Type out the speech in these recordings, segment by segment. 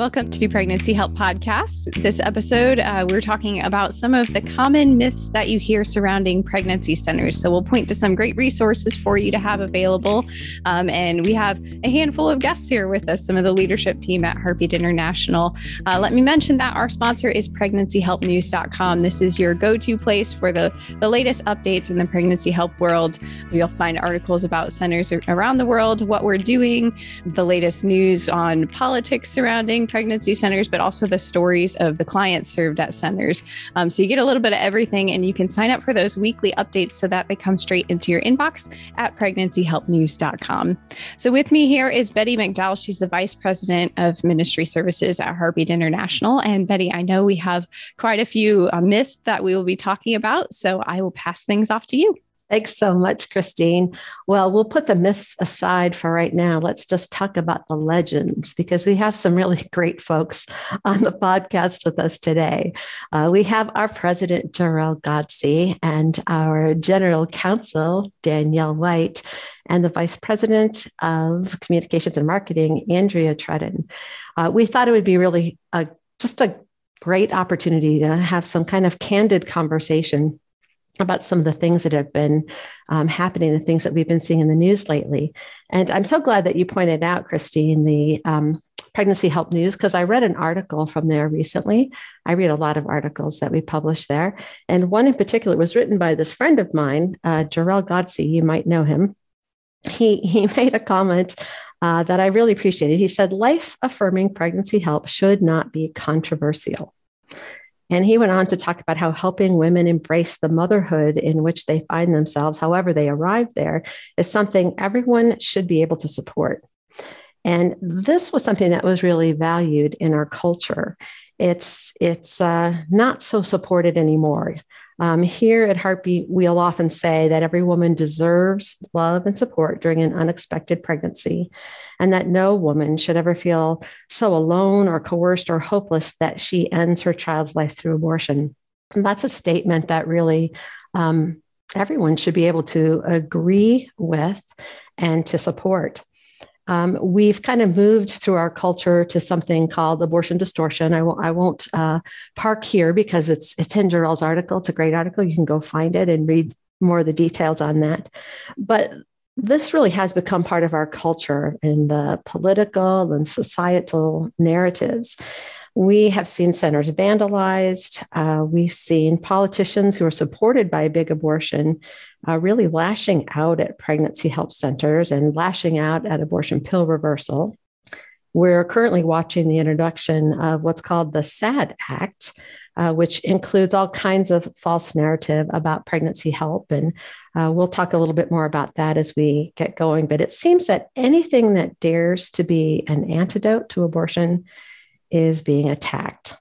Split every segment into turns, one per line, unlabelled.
Welcome to Pregnancy Help Podcast. This episode, uh, we're talking about some of the common myths that you hear surrounding pregnancy centers. So, we'll point to some great resources for you to have available. Um, and we have a handful of guests here with us, some of the leadership team at Heartbeat International. Uh, let me mention that our sponsor is pregnancyhelpnews.com. This is your go to place for the, the latest updates in the pregnancy help world. You'll find articles about centers around the world, what we're doing, the latest news on politics surrounding pregnancy centers, but also the stories of the clients served at centers. Um, so you get a little bit of everything, and you can sign up for those weekly updates so that they come straight into your inbox at pregnancyhelpnews.com. So with me here is Betty McDowell. She's the Vice President of Ministry Services at Heartbeat International. And Betty, I know we have quite a few uh, myths that we will be talking about. So I will pass things off to you.
Thanks so much, Christine. Well, we'll put the myths aside for right now. Let's just talk about the legends because we have some really great folks on the podcast with us today. Uh, we have our president, Jor-El Godsey, and our general counsel, Danielle White, and the vice president of communications and marketing, Andrea Trudden. Uh, we thought it would be really a, just a great opportunity to have some kind of candid conversation about some of the things that have been um, happening, the things that we've been seeing in the news lately. And I'm so glad that you pointed out, Christine, the um, Pregnancy Help News, because I read an article from there recently. I read a lot of articles that we publish there. And one in particular was written by this friend of mine, uh, Jor-El Godsey. You might know him. He, he made a comment uh, that I really appreciated. He said, Life affirming pregnancy help should not be controversial. And he went on to talk about how helping women embrace the motherhood in which they find themselves, however they arrive there, is something everyone should be able to support. And this was something that was really valued in our culture. It's it's uh, not so supported anymore. Um, here at Heartbeat, we'll often say that every woman deserves love and support during an unexpected pregnancy, and that no woman should ever feel so alone or coerced or hopeless that she ends her child's life through abortion. And that's a statement that really um, everyone should be able to agree with and to support. Um, we've kind of moved through our culture to something called abortion distortion. I won't, I won't uh, park here because it's it's in Jor-El's article. It's a great article. You can go find it and read more of the details on that. But this really has become part of our culture in the political and societal narratives. We have seen centers vandalized. Uh, we've seen politicians who are supported by big abortion uh, really lashing out at pregnancy help centers and lashing out at abortion pill reversal. We're currently watching the introduction of what's called the SAD Act, uh, which includes all kinds of false narrative about pregnancy help. And uh, we'll talk a little bit more about that as we get going. But it seems that anything that dares to be an antidote to abortion is being attacked.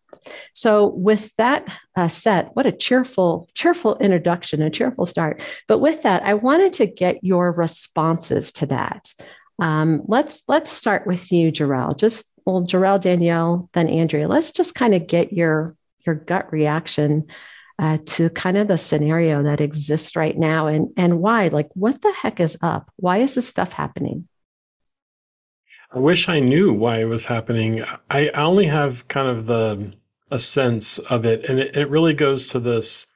So, with that uh, set, what a cheerful, cheerful introduction, a cheerful start. But with that, I wanted to get your responses to that. Um, let's let's start with you, Jor-El. Just well, Jor-El, Danielle, then Andrea. Let's just kind of get your your gut reaction uh, to kind of the scenario that exists right now, and and why. Like, what the heck is up? Why is this stuff happening?
I wish I knew why it was happening. I only have kind of the a sense of it, and it, it really goes to this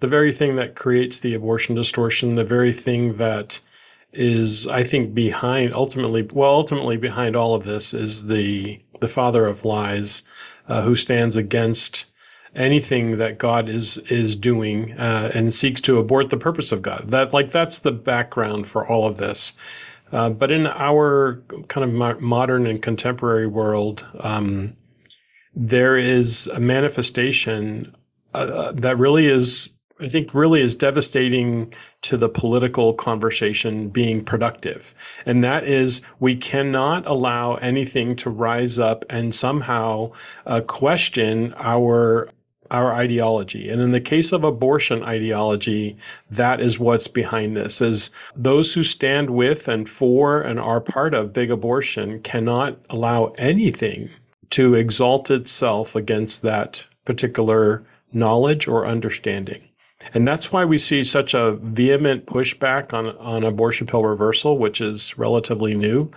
the very thing that creates the abortion distortion, the very thing that is, I think, behind ultimately, well, ultimately behind all of this is the the father of lies, uh, who stands against anything that God is is doing uh, and seeks to abort the purpose of God. That like that's the background for all of this. Uh, but in our kind of mo- modern and contemporary world, um, there is a manifestation uh, uh, that really is, I think, really is devastating to the political conversation being productive. And that is, we cannot allow anything to rise up and somehow uh, question our our ideology. And in the case of abortion ideology, that is what's behind this is those who stand with and for and are part of big abortion cannot allow anything to exalt itself against that particular knowledge or understanding. And that's why we see such a vehement pushback on, on abortion pill reversal, which is relatively new.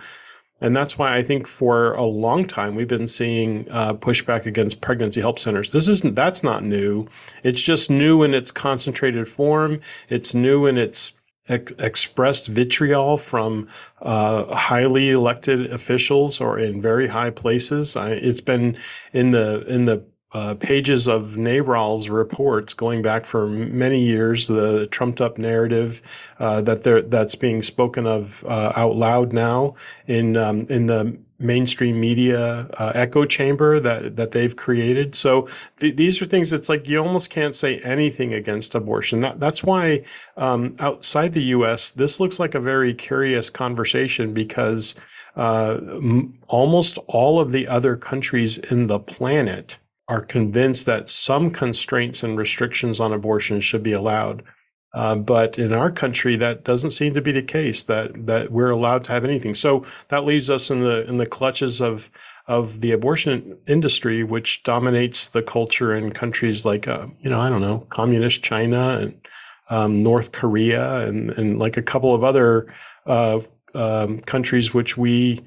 And that's why I think for a long time we've been seeing uh, pushback against pregnancy help centers. This isn't that's not new. It's just new in its concentrated form. It's new in its ex- expressed vitriol from uh, highly elected officials or in very high places. I, it's been in the in the uh, pages of NARAL's reports going back for many years, the trumped up narrative uh, that that's being spoken of uh, out loud now in um, in the mainstream media uh, echo chamber that that they've created. So th- these are things that's like you almost can't say anything against abortion. That, that's why um, outside the U.S. this looks like a very curious conversation because uh, m- almost all of the other countries in the planet are convinced that some constraints and restrictions on abortion should be allowed. Uh, but in our country, that doesn't seem to be the case. That that we're allowed to have anything. So that leaves us in the in the clutches of of the abortion industry, which dominates the culture in countries like uh, you know I don't know communist China and um, North Korea and and like a couple of other uh, um, countries which we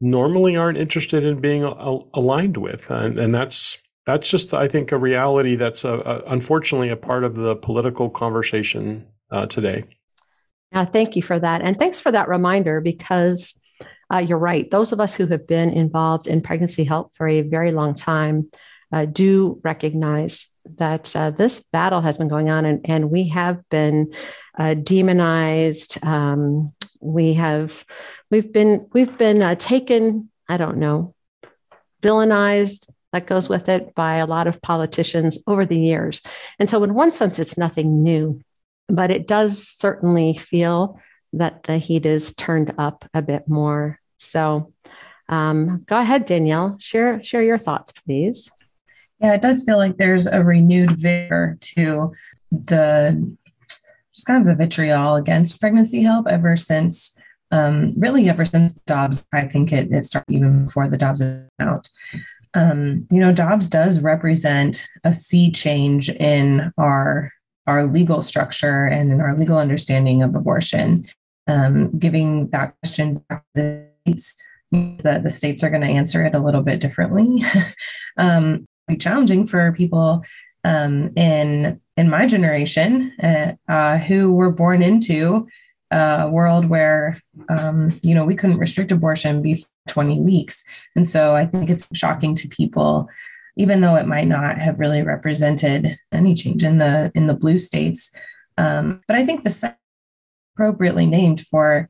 normally aren't interested in being a- aligned with, and, and that's that's just I think a reality that's a, a, unfortunately a part of the political conversation uh, today.
Yeah, thank you for that, and thanks for that reminder because uh, you're right. Those of us who have been involved in pregnancy help for a very long time uh, do recognize that uh, this battle has been going on, and, and we have been uh, demonized. Um, we have we've been we've been uh, taken. I don't know, villainized. That goes with it by a lot of politicians over the years, and so in one sense, it's nothing new, but it does certainly feel that the heat is turned up a bit more. So, um, go ahead, Danielle. Share share your thoughts, please.
Yeah, it does feel like there's a renewed vigor to the just kind of the vitriol against pregnancy help ever since, um, really ever since Dobbs. I think it, it started even before the Dobbs out. Um, you know, Dobbs does represent a sea change in our our legal structure and in our legal understanding of abortion, um, giving that question back to the states that the states are going to answer it a little bit differently. um, be challenging for people um, in in my generation uh, uh, who were born into a world where um, you know we couldn't restrict abortion before 20 weeks, and so I think it's shocking to people, even though it might not have really represented any change in the in the blue states. Um, but I think the appropriately named for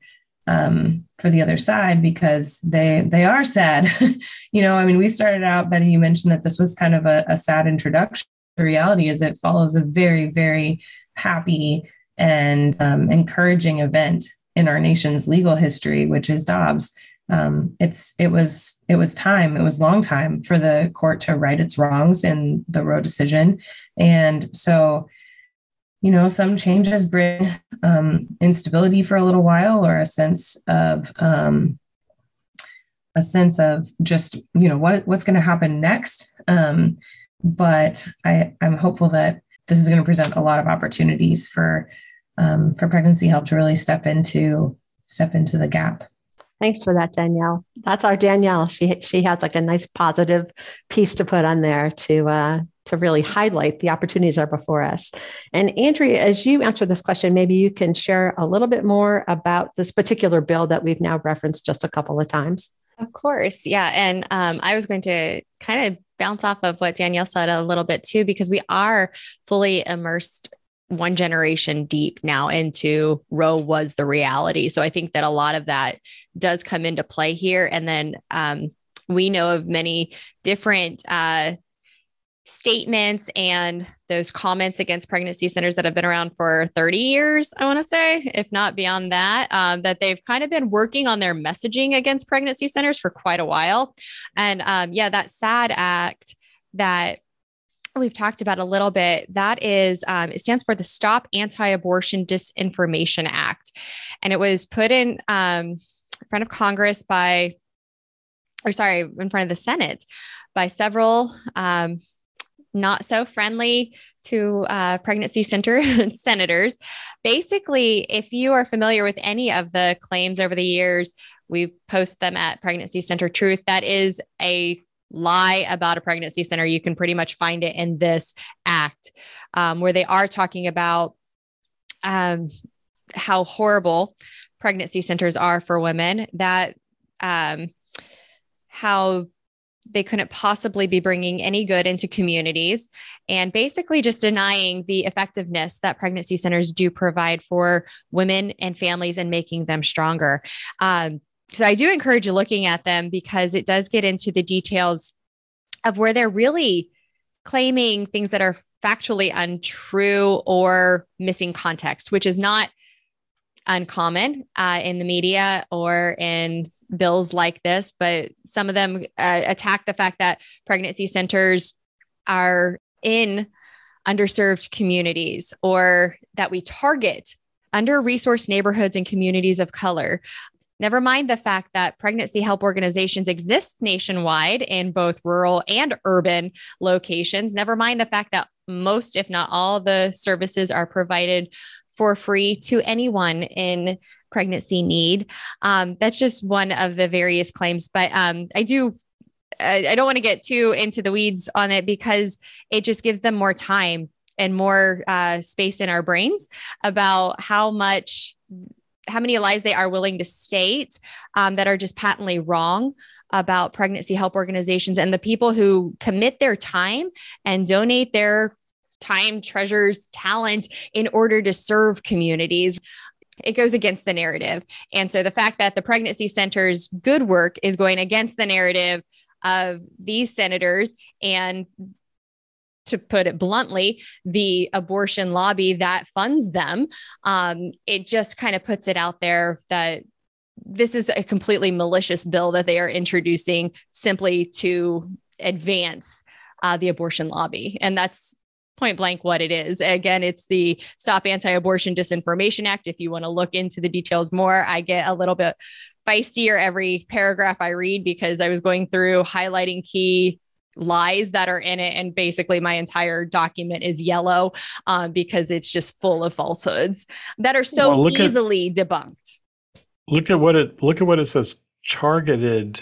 um, for the other side because they they are sad. you know, I mean, we started out, Betty. You mentioned that this was kind of a, a sad introduction. The reality is, it follows a very very happy and um, encouraging event in our nation's legal history, which is Dobbs. Um, it's it was it was time it was long time for the court to right its wrongs in the Roe decision, and so you know, some changes bring um, instability for a little while or a sense of um, a sense of just you know what what's going to happen next. Um, but I, I'm hopeful that this is going to present a lot of opportunities for um, for pregnancy help to really step into step into the gap.
Thanks for that, Danielle. That's our Danielle. She she has like a nice positive piece to put on there to uh, to really highlight the opportunities that are before us. And Andrea, as you answer this question, maybe you can share a little bit more about this particular bill that we've now referenced just a couple of times.
Of course. Yeah. And um, I was going to kind of bounce off of what Danielle said a little bit too, because we are fully immersed one generation deep now into Roe was the reality. So I think that a lot of that does come into play here. And then um, we know of many different uh, statements and those comments against pregnancy centers that have been around for 30 years, I want to say, if not beyond that, um, that they've kind of been working on their messaging against pregnancy centers for quite a while. And um, yeah, that SAD act that we've talked about a little bit that is um, it stands for the stop anti-abortion disinformation act and it was put in um, in front of congress by or sorry in front of the senate by several um, not so friendly to uh, pregnancy center senators. Basically, if you are familiar with any of the claims over the years, we post them at Pregnancy Center Truth. That is a lie about a pregnancy center. You can pretty much find it in this act um, where they are talking about um, how horrible pregnancy centers are for women, that um, how they couldn't possibly be bringing any good into communities and basically just denying the effectiveness that pregnancy centers do provide for women and families and making them stronger. Um, so I do encourage you looking at them because it does get into the details of where they're really claiming things that are factually untrue or missing context, which is not uncommon uh, in the media or in bills like this, but some of them uh, attack the fact that pregnancy centers are in underserved communities or that we target under resourced neighborhoods and communities of color. Never mind the fact that pregnancy help organizations exist nationwide in both rural and urban locations. Never mind the fact that most, if not all, the services are provided for free to anyone in pregnancy need. Um, that's just one of the various claims, but um, I do. I don't want to get too into the weeds on it because it just gives them more time and more uh, space in our brains about how much how many lies they are willing to state um, that are just patently wrong about pregnancy help organizations and the people who commit their time and donate their time, treasures, talent in order to serve communities. It goes against the narrative. And so the fact that the pregnancy center's good work is going against the narrative of these senators and to put it bluntly, the abortion lobby that funds them, um, it just kind of puts it out there that this is a completely malicious bill that they are introducing simply to advance uh, the abortion lobby. And that's point blank what it is. Again, it's the Stop Anti Abortion Disinformation Act. If you want to look into the details more, I get a little bit feistier every paragraph I read because I was going through highlighting key lies that are in it and basically my entire document is yellow um, because it's just full of falsehoods that are so well, easily at, debunked
look at what it look at what it says targeted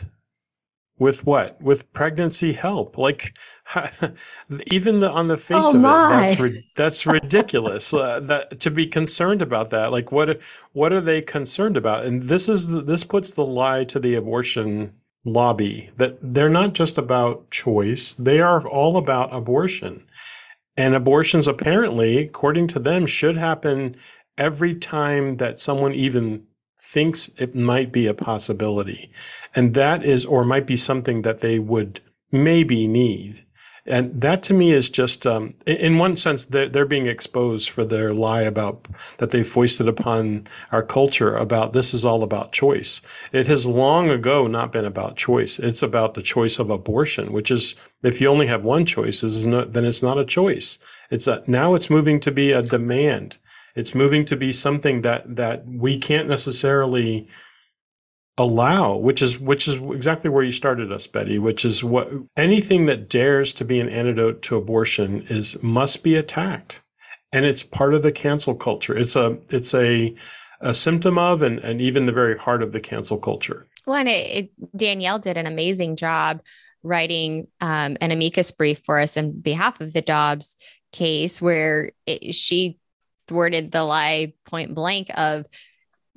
with what with pregnancy help like even the, on the face oh of my. it that's that's ridiculous uh, that to be concerned about that. Like what what are they concerned about? And this is the, this puts the lie to the abortion lobby that they're not just about choice they are all about abortion. And abortions apparently according to them should happen every time that someone even thinks it might be a possibility. And that is or might be something that they would maybe need and that to me is just, um, in one sense, they're, they're being exposed for their lie about that they foisted upon our culture about this is all about choice. It has long ago not been about choice. It's about the choice of abortion, which is if you only have one choice, then it's not a choice. It's a, now it's moving to be a demand. It's moving to be something that that we can't necessarily allow which is which is exactly where you started us betty which is what anything that dares to be an antidote to abortion is must be attacked. And it's part of the cancel culture. It's a it's a a symptom of and, and even the very heart of the cancel culture.
Well and it, it, danielle did an amazing job writing um, an amicus brief for us on behalf of the dobbs case where it, she thwarted the lie point blank of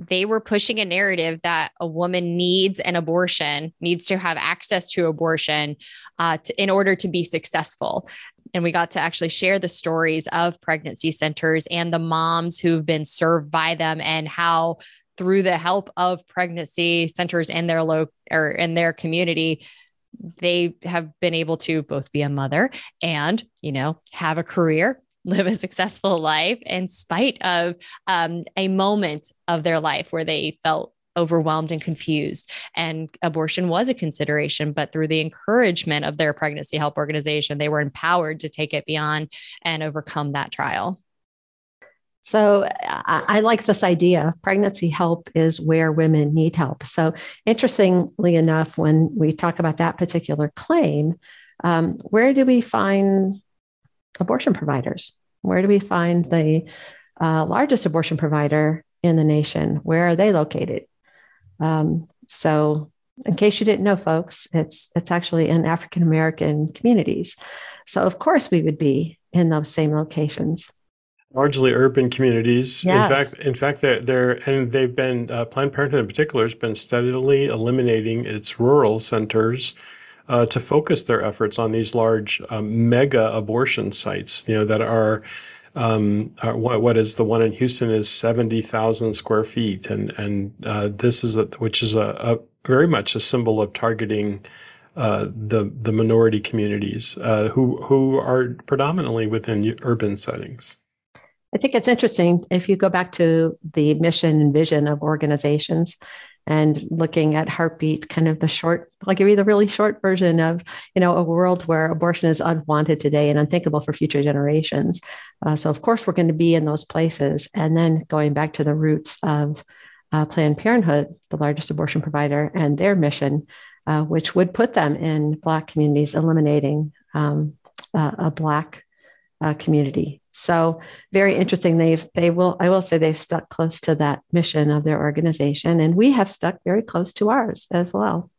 they were pushing a narrative that a woman needs an abortion, needs to have access to abortion uh, to, in order to be successful. And we got to actually share the stories of pregnancy centers and the moms who've been served by them and how through the help of pregnancy centers in their low or in their community they have been able to both be a mother and you know have a career live a successful life in spite of um, a moment of their life where they felt overwhelmed and confused. And abortion was a consideration, but through the encouragement of their pregnancy help organization, they were empowered to take it beyond and overcome that trial.
So I, I, like this idea. Pregnancy help is where women need help. So interestingly enough, when we talk about that particular claim, um, where do we find abortion providers. Where do we find the uh, largest abortion provider in the nation? Where are they located? Um, so, in case you didn't know, folks, it's it's actually in African American communities. So, of course, we would be in those same locations
largely urban communities.
Yes.
In fact, in fact, they're, they're and they've been uh, Planned Parenthood in particular has been steadily eliminating its rural centers uh, to focus their efforts on these large um, mega abortion sites. You know that are. Um, uh, what, what is the one in Houston is seventy thousand square feet, and and uh, this is a, which is a, a, very much a symbol of targeting uh, the the minority communities uh, who who are predominantly within urban settings.
I think it's interesting if you go back to the mission and vision of organizations and looking at heartbeat kind of the short i'll give you the really short version of you know a world where abortion is unwanted today and unthinkable for future generations. Uh, so of course we're going to be in those places. And then going back to the roots of uh, planned parenthood the largest abortion provider and their mission uh, which would put them in black communities eliminating um, a black uh, community so very interesting. They've they will I will say they've stuck close to that mission of their organization, and we have stuck very close to ours as well.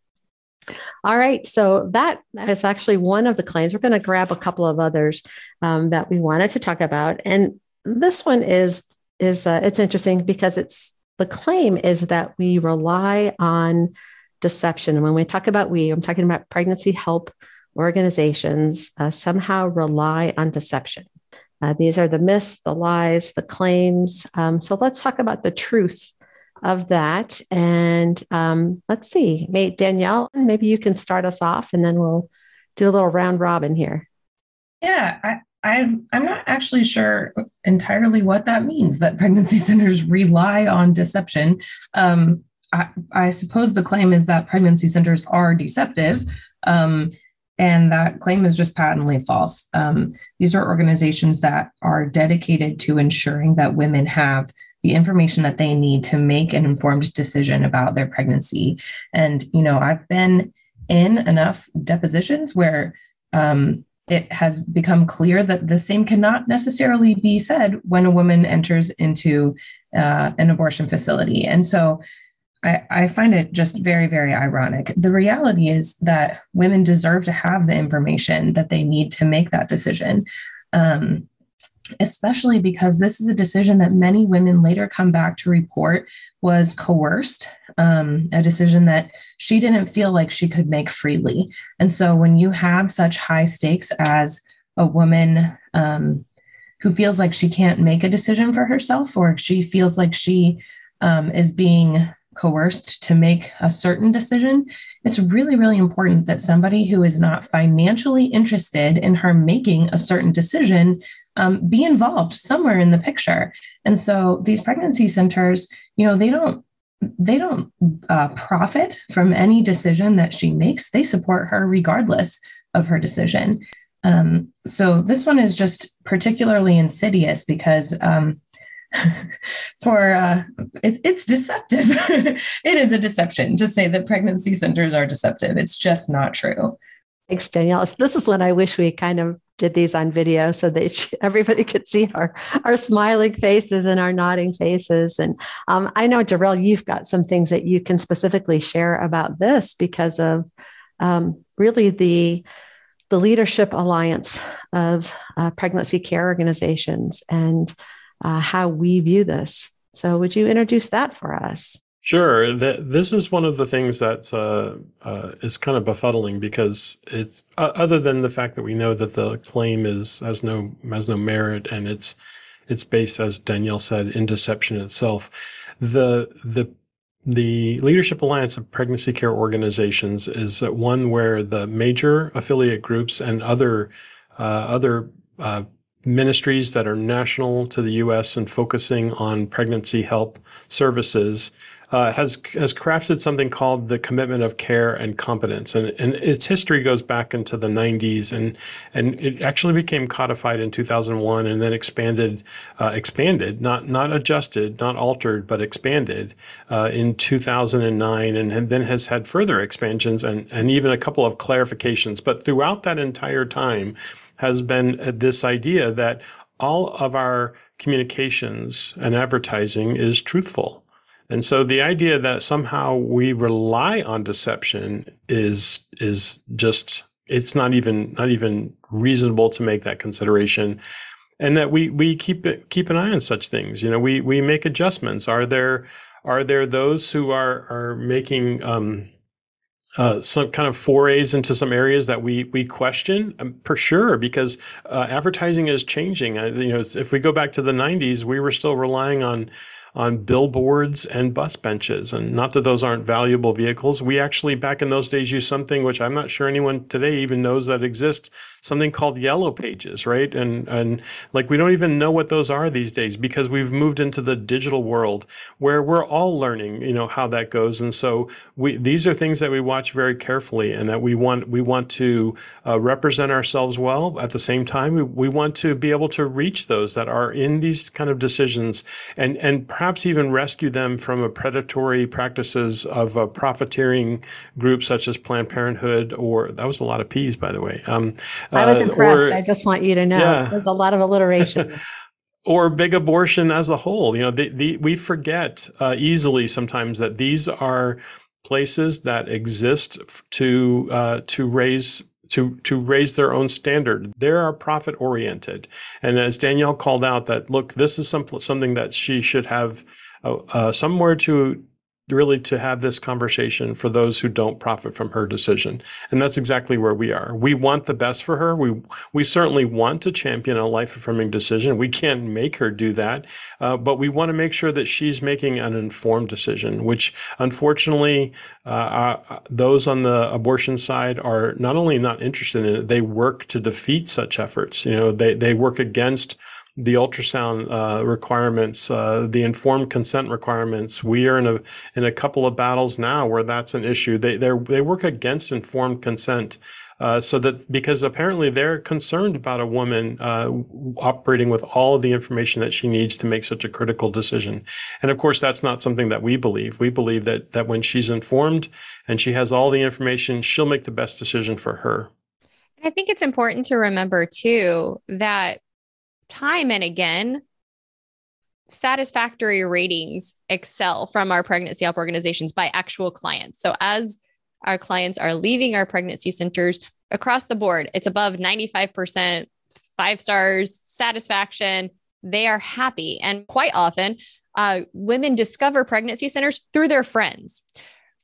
All right, so that is actually one of the claims. We're going to grab a couple of others um, that we wanted to talk about, and this one is is uh, it's interesting because it's the claim is that we rely on deception. And when we talk about we, I'm talking about pregnancy help organizations uh, somehow rely on deception. Uh, these are the myths, the lies, the claims. Um, so let's talk about the truth of that. And um, let's see, May, Danielle, maybe you can start us off and then we'll do a little round robin here.
Yeah, I, I'm, I'm not actually sure entirely what that means that pregnancy centers rely on deception. Um, I, I, suppose the claim is that pregnancy centers are deceptive. Um, and that claim is just patently false. Um, these are organizations that are dedicated to ensuring that women have the information that they need to make an informed decision about their pregnancy. And, you know, I've been in enough depositions where um, it has become clear that the same cannot necessarily be said when a woman enters into uh, an abortion facility. And so I, I find it just very, very ironic. The reality is that women deserve to have the information that they need to make that decision. Um, especially because this is a decision that many women later come back to report was coerced, um, a decision that she didn't feel like she could make freely. And so when you have such high stakes as a woman um, who feels like she can't make a decision for herself, or she feels like she um, is being coerced to make a certain decision, it's really, really important that somebody who is not financially interested in her making a certain decision um, be involved somewhere in the picture. And so these pregnancy centers, you know, they don't they don't uh, profit from any decision that she makes. They support her regardless of her decision. Um, so this one is just particularly insidious because um, for uh, it, it's deceptive. it is a deception to say that pregnancy centers are deceptive. It's just not true.
Thanks, Danielle. This is when I wish we kind of did these on video so that everybody could see our, our smiling faces and our nodding faces. And um, I know, Jor-El, you've got some things that you can specifically share about this because of um, really the the leadership alliance of uh, pregnancy care organizations and uh, how we view this. So, would you introduce that for us?
Sure. This is one of the things that uh, uh, is kind of befuddling because it's other than the fact that we know that the claim is has no has no merit and it's it's based, as Danielle said, in deception itself. The the the Leadership Alliance of Pregnancy Care Organizations is one where the major affiliate groups and other uh, other uh, ministries that are national to the U.S. and focusing on pregnancy help services uh, has has crafted something called the commitment of care and competence, and, and its history goes back into the 90s, and and it actually became codified in 2001, and then expanded, uh, expanded, not not adjusted, not altered, but expanded uh, in 2009, and, and then has had further expansions and and even a couple of clarifications. But throughout that entire time, has been this idea that all of our communications and advertising is truthful. And so the idea that somehow we rely on deception is is just it's not even not even reasonable to make that consideration. And that we we keep it, keep an eye on such things. You know we we make adjustments. Are there are there those who are are making um, uh, some kind of forays into some areas that we we question um, for sure because uh, advertising is changing. Uh, you know, if we go back to the '90s, we were still relying on on billboards and bus benches. And not that those aren't valuable vehicles. We actually, back in those days, used something which I'm not sure anyone today even knows that exists, something called yellow pages, right? And, and like we don't even know what those are these days because we've moved into the digital world where we're all learning, you know, how that goes. And so we, these are things that we watch very carefully and that we want, we want to uh, represent ourselves well. At the same time, we, we want to be able to reach those that are in these kind of decisions and, and perhaps even rescue them from a predatory practices of a profiteering group such as Planned Parenthood, or that was a lot of P's, by the way. Um,
I was uh, impressed. Or, I just want you to know yeah. there's a lot of alliteration.
or big abortion as a whole. You know, the, the, we forget uh, easily sometimes that these are places that exist to uh, to raise to to raise their own standard. They are profit oriented, and as Danielle called out, that look, this is some, something that she should have uh, uh, somewhere to really to have this conversation for those who don't profit from her decision. And that's exactly where we are. We want the best for her. We we certainly want to champion a life affirming decision. We can't make her do that uh, but we want to make sure that she's making an informed decision which unfortunately uh, uh, those on the abortion side are not only not interested in it they work to defeat such efforts. You know they they work against the ultrasound uh, requirements, uh, the informed consent requirements. We are in a in a couple of battles now where that's an issue. They they they work against informed consent. Uh, so that because apparently they're concerned about a woman uh, operating with all of the information that she needs to make such a critical decision, and of course that's not something that we believe. We believe that that when she's informed and she has all the information, she'll make the best decision for her.
I think it's important to remember too that time and again, satisfactory ratings excel from our pregnancy help organizations by actual clients. So as our clients are leaving our pregnancy centers across the board, it's above 95%, five stars, satisfaction. They are happy. And quite often, uh, women discover pregnancy centers through their friends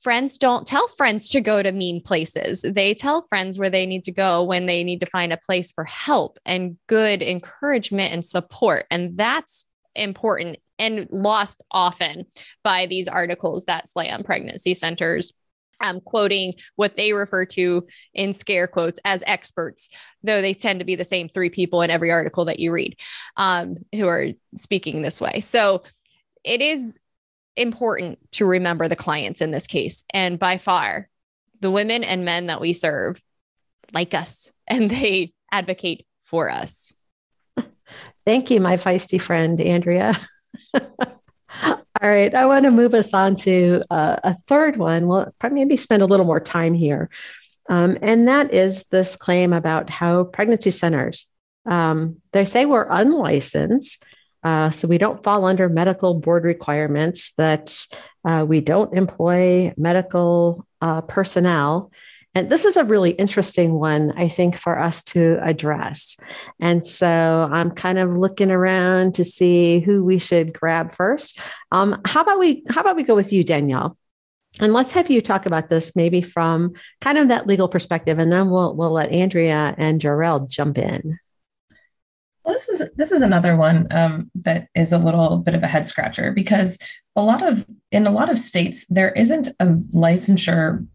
friends don't tell friends to go to mean places. They tell friends where they need to go when they need to find a place for help and good encouragement and support. And that's important and lost often by these articles that slam pregnancy centers. Um, quoting what they refer to in scare quotes as experts, though they tend to be the same three people in every article that you read um, who are speaking this way. So it is important to remember the clients in this case. And by far, the women and men that we serve like us and they advocate for us.
Thank you, my feisty friend, Andrea. All right, I want to move us on to uh, a third one. We'll probably maybe spend a little more time here. Um, and that is this claim about how pregnancy centers, um, they say we're unlicensed, uh, so we don't fall under medical board requirements, that uh, we don't employ medical uh, personnel. And this is a really interesting one, I think, for us to address. And so I'm kind of looking around to see who we should grab first. Um, how about we how about we go with you, Danielle? And let's have you talk about this maybe from kind of that legal perspective, and then we'll we'll let Andrea and Jor-El jump in.
Well, this is this is another one um, that is a little bit of a head scratcher because a lot of in a lot of states there isn't a licensure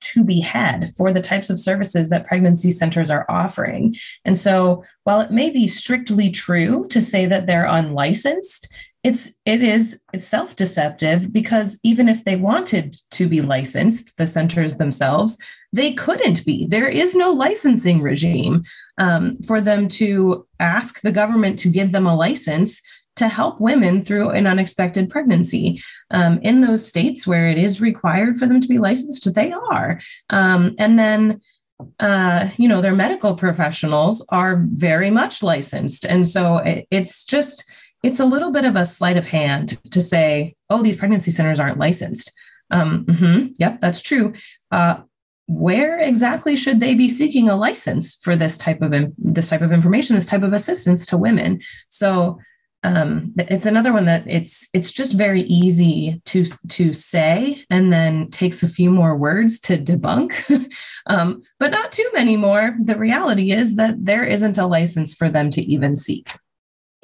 to be had for the types of services that pregnancy centers are offering. And so, while it may be strictly true to say that they're unlicensed, it's it is self-deceptive because even if they wanted to be licensed the centers themselves they couldn't be. There is no licensing regime um, for them to ask the government to give them a license to help women through an unexpected pregnancy. Um, in those states where it is required for them to be licensed they are. Um, and then uh, you know, their medical professionals are very much licensed. And so it, it's just, it's a little bit of a sleight of hand to say, oh, these pregnancy centers aren't licensed. Um, mm-hmm, yep, that's true. Uh, where exactly should they be seeking a license for this type of this type of information, this type of assistance to women? So um, it's another one that it's it's just very easy to to say and then takes a few more words to debunk um, but not too many more the reality is that there isn't a license for them to even seek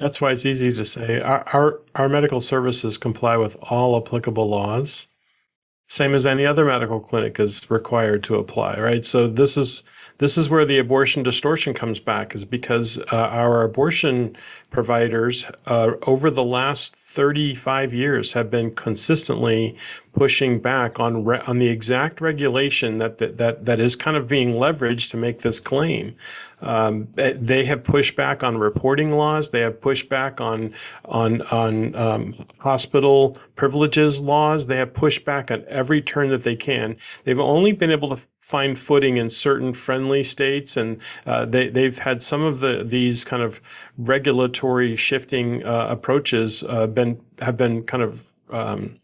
that's why it's easy to say. Our, our, our medical services comply with all applicable laws same as any other medical clinic is required to apply right? So this is this is where the abortion distortion comes back, is because uh, our abortion providers uh, over the last 35 years have been consistently pushing back on re- on the exact regulation that, that that that is kind of being leveraged to make this claim. Um, eh, they have pushed back on reporting laws. They have pushed back on on on um, hospital privileges laws. They have pushed back at every turn that they can. They've only been able to find footing in certain friendly states, and uh, they they've had some of the these kind of regulatory shifting uh, approaches uh, been have been kind of um,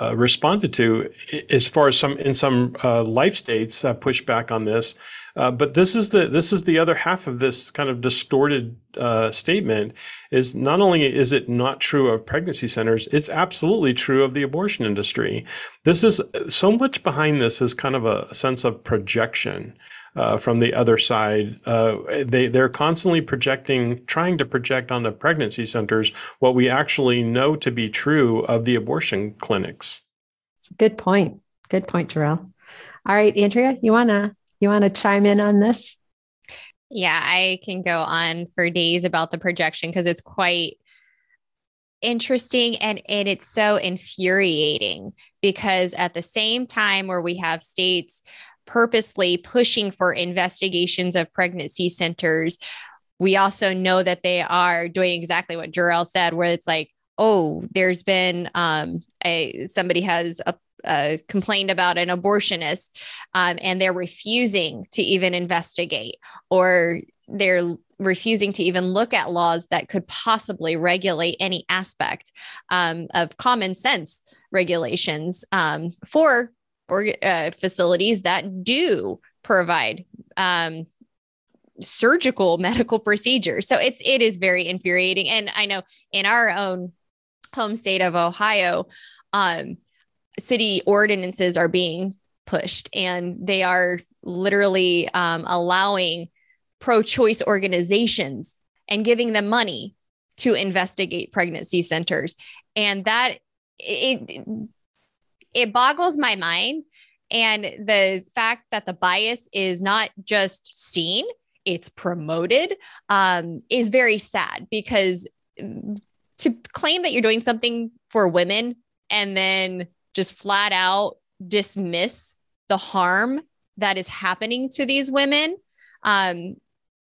uh, responded to as far as some in some uh, life states uh, push back on this. Uh, but this is the this is the other half of this kind of distorted uh, statement. Is not only is it not true of pregnancy centers, it's absolutely true of the abortion industry. This is so much behind this is kind of a sense of projection. Uh, from the other side. Uh, they they're constantly projecting, trying to project on the pregnancy centers what we actually know to be true of the abortion clinics.
Good point. Good point, Jor-El. All right, Andrea, you wanna you want to chime in on this?
Yeah, I can go on for days about the projection because it's quite interesting and, and it's so infuriating because at the same time where we have states purposely pushing for investigations of pregnancy centers, we also know that they are doing exactly what Jor-El said, where it's like, oh, there's been um, a somebody has a uh, complained about an abortionist um, and they're refusing to even investigate or they're refusing to even look at laws that could possibly regulate any aspect um, of common sense regulations um, for or, uh, facilities that do provide um, surgical medical procedures. So it's it is very infuriating. And I know in our own home state of Ohio, um, city ordinances are being pushed and they are literally um, allowing pro choice organizations and giving them money to investigate pregnancy centers. And that it, it boggles my mind. And the fact that the bias is not just seen, it's promoted um, is very sad because to claim that you're doing something for women and then just flat out dismiss the harm that is happening to these women. Um,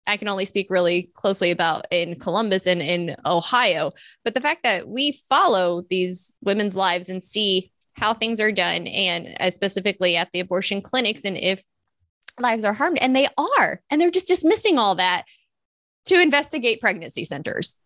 I can only speak really closely about in Columbus and in Ohio, but the fact that we follow these women's lives and see how things are done, and uh, specifically at the abortion clinics, and if lives are harmed, and they are, and they're just dismissing all that to investigate pregnancy centers.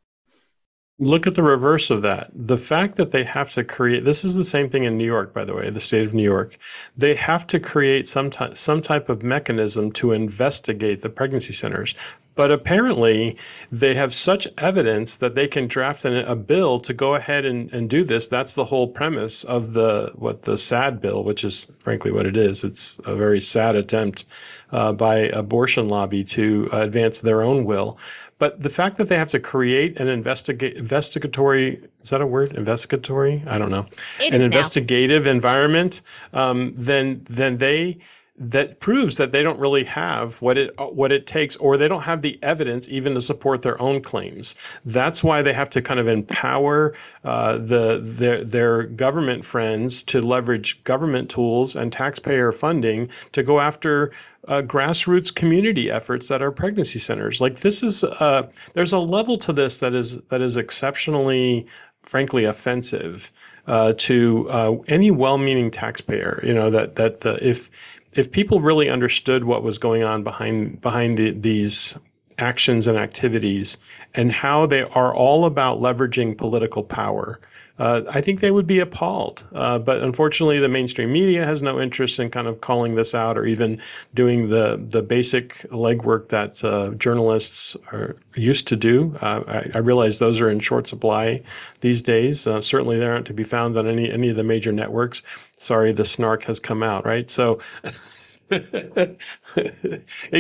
Look at the reverse of that. The fact that they have to create this is the same thing in New York, by the way, the state of New York. They have to create some, some type of mechanism to investigate the pregnancy centers. But apparently, they have such evidence that they can draft an, a bill to go ahead and, and do this. That's the whole premise of the what the SAD bill, which is frankly what it is. It's a very sad attempt uh, by abortion lobby to uh, advance their own will. But the fact that they have to create an investigate investigatory is that a word? Investigatory? I don't know.
It
an investigative now. environment. Um, then then they that proves that they don't really have what it what it takes or they don't have the evidence even to support their own claims that's why they have to kind of empower uh, the their, their government friends to leverage government tools and taxpayer funding to go after uh, grassroots community efforts that are pregnancy centers like this is uh, there's a level to this that is that is exceptionally frankly offensive uh, to uh, any well-meaning taxpayer. You know that that the, if if people really understood what was going on behind behind the, these actions and activities and how they are all about leveraging political power uh, I think they would be appalled. Uh, but unfortunately, the mainstream media has no interest in kind of calling this out or even doing the the basic legwork that uh, journalists are used to do. Uh, I, I, realize those are in short supply these days. Uh, certainly, they aren't to be found on any any of the major networks. Sorry, the snark has come out, right? So. it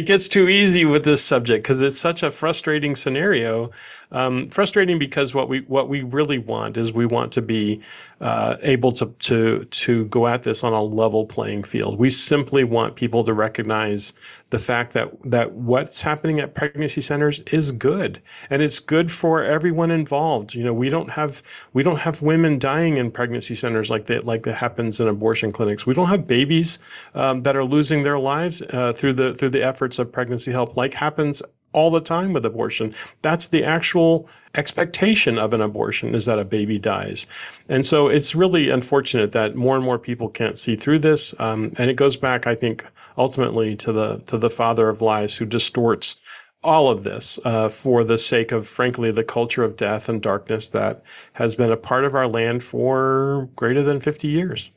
gets too easy with this subject because it's such a frustrating scenario um, frustrating because what we what we really want is we want to be uh, able to to to go at this on a level playing field. We simply want people to recognize the fact that that what's happening at pregnancy centers is good, and it's good for everyone involved. You know, we don't have we don't have women dying in pregnancy centers like that like that happens in abortion clinics. We don't have babies um, that are losing their lives uh, through the through the efforts of pregnancy help like happens all the time with abortion. That's the actual expectation of an abortion is that a baby dies. And so it's really unfortunate that more and more people can't see through this. Um, and it goes back, I think, ultimately to the to the father of lies who distorts all of this uh, for the sake of, frankly, the culture of death and darkness that has been a part of our land for greater than 50 years.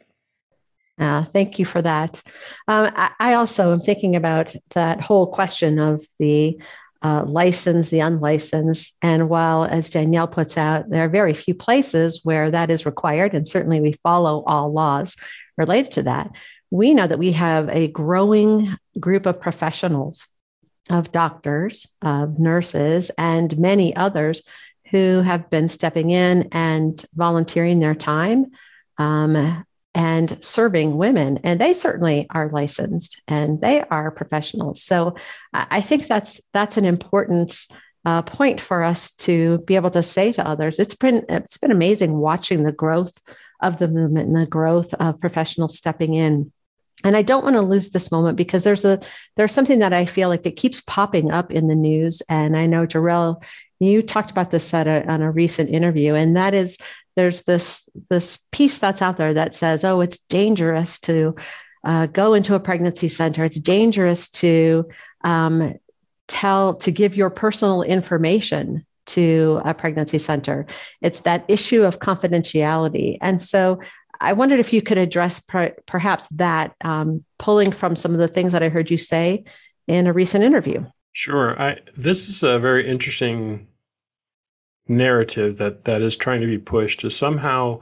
Uh, thank you for that. Um, I, I, also am thinking about that whole question of the uh, licensed, the unlicensed. And while, as Danielle puts out, there are very few places where that is required, and certainly we follow all laws related to that, we know that we have a growing group of professionals, of doctors, of nurses, and many others who have been stepping in and volunteering their time um, and serving women. And they certainly are licensed and they are professionals. So I think that's that's an important uh, point for us to be able to say to others. It's been it's been amazing watching the growth of the movement and the growth of professionals stepping in. And I don't want to lose this moment because there's a there's something that I feel like it keeps popping up in the news. And I know Jor-El, you talked about this at a, on a recent interview, and that is there's this this piece that's out there that says, oh, it's dangerous to uh, go into a pregnancy center. It's dangerous to um, tell to give your personal information to a pregnancy center. It's that issue of confidentiality, and so I wondered if you could address per, perhaps that, um, pulling from some of the things that I heard you say in a recent interview.
Sure. I, this is a very interesting narrative that that is trying to be pushed is somehow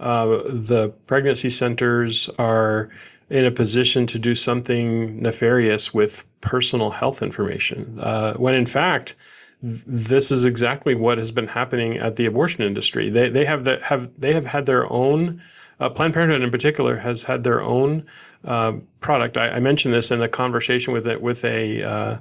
uh, the pregnancy centers are in a position to do something nefarious with personal health information, uh, when in fact this is exactly what has been happening at the abortion industry. They they have the, have they have had their own. Uh, Planned Parenthood, in particular, has had their own uh, product. I, I, mentioned this in a conversation with it with a uh,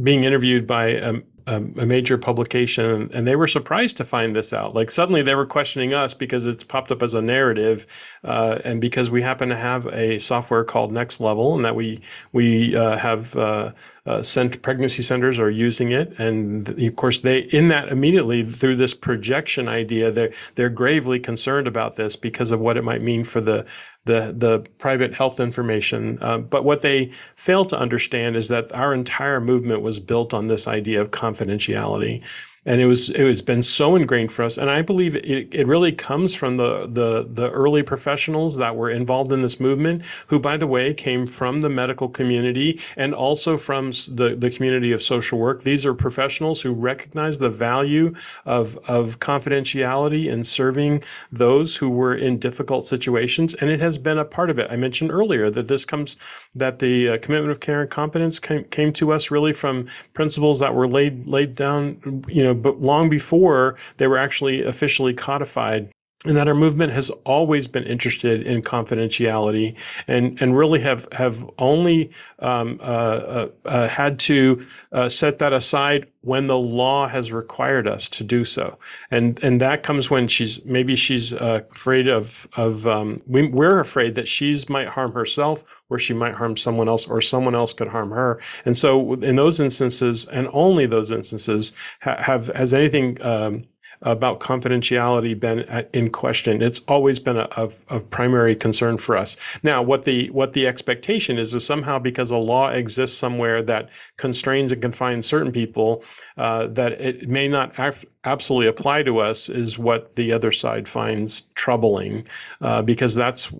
being interviewed by a, a, a, major publication, and they were surprised to find this out. Like suddenly they were questioning us because it's popped up as a narrative, uh, and because we happen to have a software called Next Level, and that we we uh, have uh, uh sent pregnancy centers are using it, and of course they in that immediately through this projection idea, they're they're gravely concerned about this because of what it might mean for the the the private health information. Uh, but what they fail to understand is that our entire movement was built on this idea of confidentiality and it was it was been so ingrained for us. And i believe it, it really comes from the, the the early professionals that were involved in this movement who by the way came from the medical community and also from the, the community of social work. These are professionals who recognize the value of of confidentiality in serving those who were in difficult situations. And it has been a part of it. I mentioned earlier that this comes that the uh, commitment of care and competence came, came to us really from principles that were laid laid down you know, but long before they were actually officially codified and that our movement has always been interested in confidentiality and, and really have, have only um, uh, uh, uh, had to uh, set that aside when the law has required us to do so. And, and that comes when she's maybe she's uh, afraid of, of um, we, we're afraid that she's might harm herself or she might harm someone else or someone else could harm her. And so in those instances, and only those instances, ha- have has anything um, about confidentiality been in question. It's always been a, of, of primary concern for us. Now, what the what the expectation is is somehow because a law exists somewhere that constrains and confines certain people, uh, that it may not af- absolutely apply to us is what the other side finds troubling, uh, because that's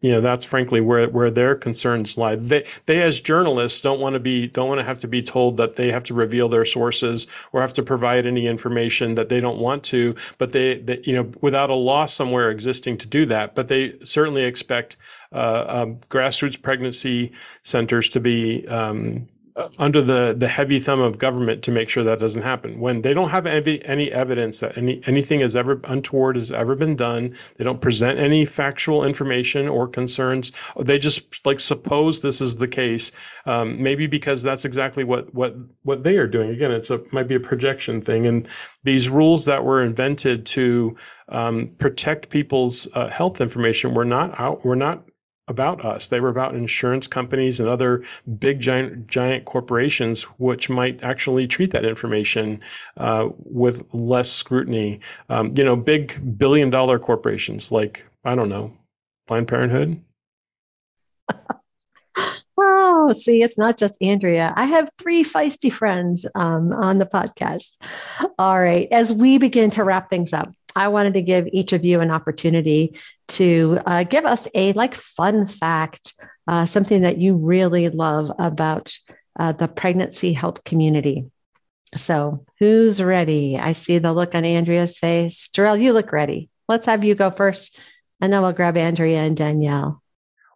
you know that's frankly where where their concerns lie. They they as journalists don't want to be don't want to have to be told that they have to reveal their sources or have to provide any information that they don't want to but they, they you know without a law somewhere existing to do that. But they certainly expect uh, um, grassroots pregnancy centers to be um, under the the heavy thumb of government to make sure that doesn't happen. When they don't have any, any evidence that any anything has ever untoward has ever been done, they don't present any factual information or concerns. They just like suppose this is the case, um, maybe because that's exactly what what what they are doing. Again, it's a might be a projection thing, and these rules that were invented to um, protect people's uh, health information were not out. Were not about us. They were about insurance companies and other big giant giant corporations, which might actually treat that information uh, with less scrutiny. Um, you know, big billion dollar corporations like I don't know, Planned Parenthood.
oh, see, it's not just Andrea. I have three feisty friends um, on the podcast. All right, as we begin to wrap things up, I wanted to give each of you an opportunity to uh, give us a like fun fact, uh, something that you really love about uh, the pregnancy help community. So, who's ready? I see the look on Andrea's face. Jor-El, you look ready. Let's have you go first, and then we'll grab Andrea and Danielle.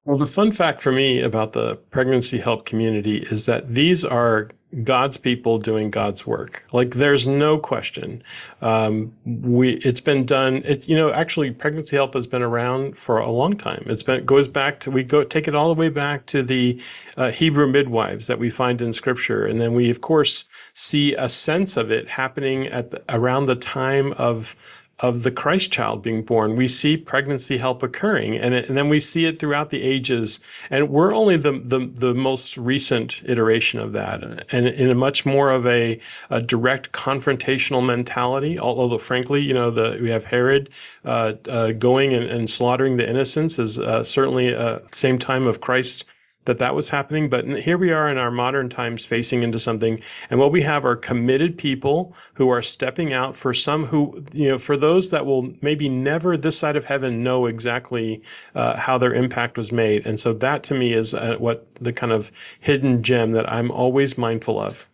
Well, the fun fact for me about the pregnancy help community is that these are God's people doing God's work. Like there's no question. Um, we it's been done. It's you know actually pregnancy help has been around for a long time. It's been goes back to we go take it all the way back to the uh, Hebrew midwives that we find in Scripture, and then we of course see a sense of it happening at the, around the time of of the Christ child being born. We see pregnancy help occurring, and, it, and then we see it throughout the ages. And we're only the, the, the most recent iteration of that, and in a much more of a, a direct confrontational mentality. Although, frankly, you know, the we have Herod uh, uh, going and, and, slaughtering the innocents is uh, certainly uh, same time of Christ that that was happening. But here we are in our modern times facing into something. And what we have are committed people who are stepping out for some who, you know, for those that will maybe never this side of heaven know exactly uh, how their impact was made. And so that to me is uh, what the kind of hidden gem that I'm always mindful of.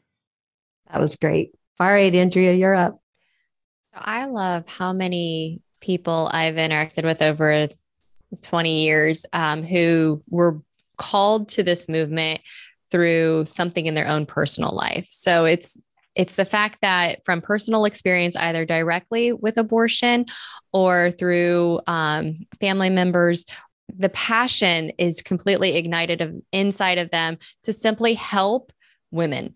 That was great. All right, Andrea, you're up.
I love how many people I've interacted with over 20 years um, who were called to this movement through something in their own personal life. So it's it's the fact that from personal experience, either directly with abortion or through um, family members, the passion is completely ignited of, inside of them to simply help women.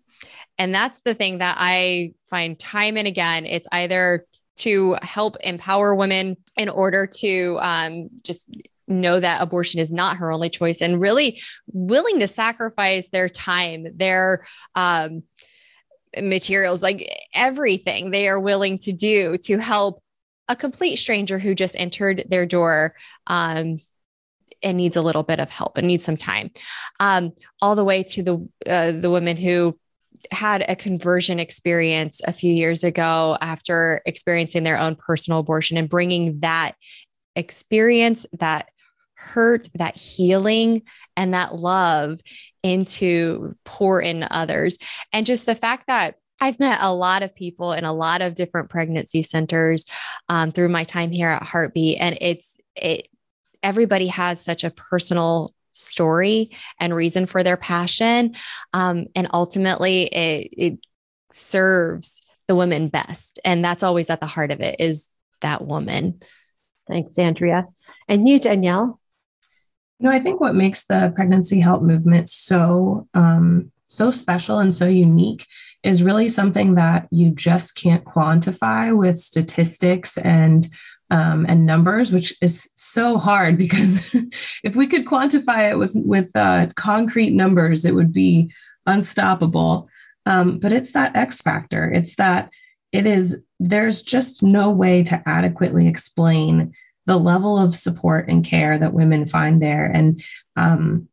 And that's the thing that I find time and again. It's either to help empower women in order to um, just know that abortion is not her only choice and really willing to sacrifice their time, their um, materials, like everything they are willing to do to help a complete stranger who just entered their door um, and needs a little bit of help and needs some time, um, all the way to the uh, the women who had a conversion experience a few years ago after experiencing their own personal abortion and bringing that experience, that hurt, that healing, and that love into pour in others. And just the fact that I've met a lot of people in a lot of different pregnancy centers um, through my time here at Heartbeat, and it's it. Everybody has such a personal story and reason for their passion, um, and ultimately, it, it serves the women best, and that's always at the heart of it. Is that woman?
Thanks, Andrea. And you, Danielle?
You know, I think what makes the pregnancy help movement so um, so special and so unique is really something that you just can't quantify with statistics and um, and numbers, which is so hard because if we could quantify it with with uh, concrete numbers, it would be unstoppable. Um, but it's that X factor. It's that it is, there's just no way to adequately explain the level of support and care that women find there. And um,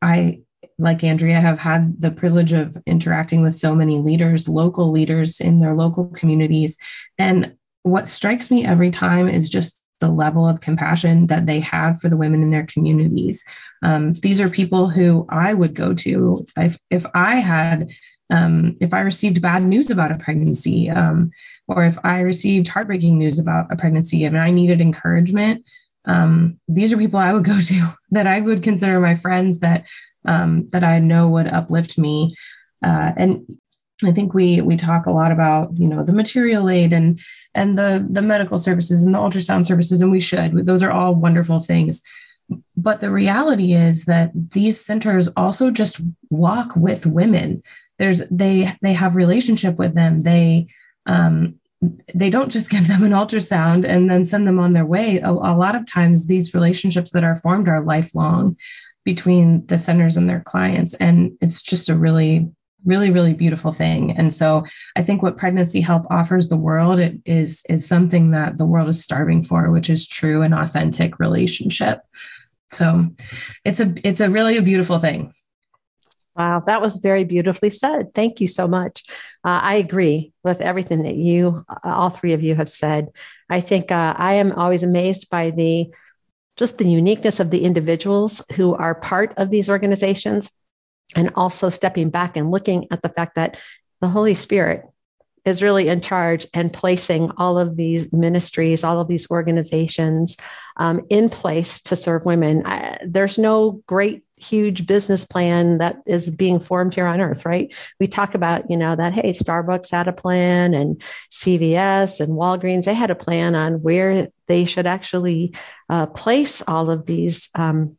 I, like Andrea, have had the privilege of interacting with so many leaders, local leaders in their local communities. And what strikes me every time is just the level of compassion that they have for the women in their communities. Um, these are people who I would go to if, if I had, um, if I received bad news about a pregnancy, um, or if I received heartbreaking news about a pregnancy and I needed encouragement. Um, these are people I would go to that I would consider my friends that um, that I know would uplift me. Uh, and I think we we talk a lot about you know the material aid and and the the medical services and the ultrasound services, and we should. Those are all wonderful things. But the reality is that these centers also just walk with women. There's they they have relationship with them. They um, they don't just give them an ultrasound and then send them on their way. A, a lot of times, these relationships that are formed are lifelong between the centers and their clients, and it's just a really really really beautiful thing. And so i think what pregnancy help offers the world is is something that the world is starving for which is true and authentic relationship. So it's a it's a really a beautiful thing
wow that was very beautifully said. Thank you so much. Uh, i agree with everything that you all three of you have said. I think uh, i am always amazed by the just the uniqueness of the individuals who are part of these organizations and also stepping back and looking at the fact that the Holy Spirit is really in charge and placing all of these ministries, all of these organizations um, in place to serve women. I, there's no great huge business plan that is being formed here on earth right? We talk about you know that hey starbucks had a plan and cvs and walgreens they had a plan on where they should actually uh, place all of these um,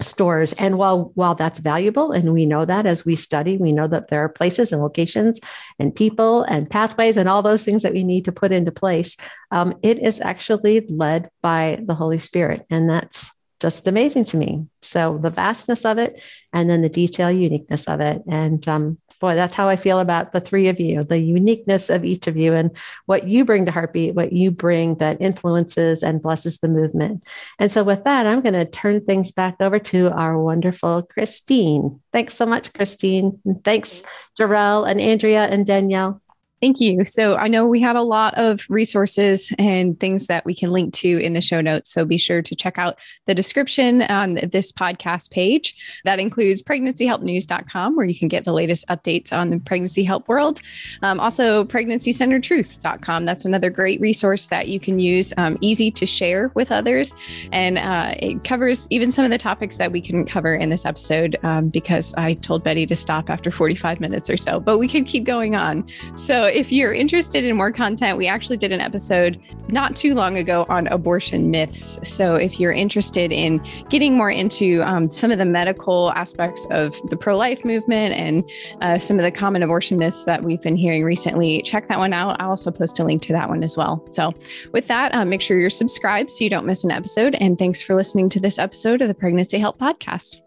stores. And while while that's valuable and we know that as we study we know that there are places and locations and people and pathways and all those things that we need to put into place um, it is actually led by the holy spirit. And that's just amazing to me so the vastness of it and then the detail uniqueness of it and um, boy, that's how I feel about the three of you, the uniqueness of each of you and what you bring to Heartbeat, what you bring that influences and blesses the movement. And so, with that, I'm going to turn things back over to our wonderful Christine. Thanks so much, Christine. And thanks, Jor-El and Andrea and Danielle.
Thank you. So I know we had a lot of resources and things that we can link to in the show notes. So be sure to check out the description on this podcast page. That includes pregnancyhelpnews.com, where you can get the latest updates on the pregnancy help world. Um, also, pregnancycentertruth.com. That's another great resource that you can use, um, easy to share with others. And uh, it covers even some of the topics that we couldn't cover in this episode um, because I told Betty to stop after 45 minutes or so, but we could keep going on. So if you're interested in more content, we actually did an episode not too long ago on abortion myths. So if you're interested in getting more into um, some of the medical aspects of the pro life movement and uh, some of the common abortion myths that we've been hearing recently, check that one out. I'll also post a link to that one as well. So with that, uh, make sure you're subscribed so you don't miss an episode. And thanks for listening to this episode of the Pregnancy Help Podcast.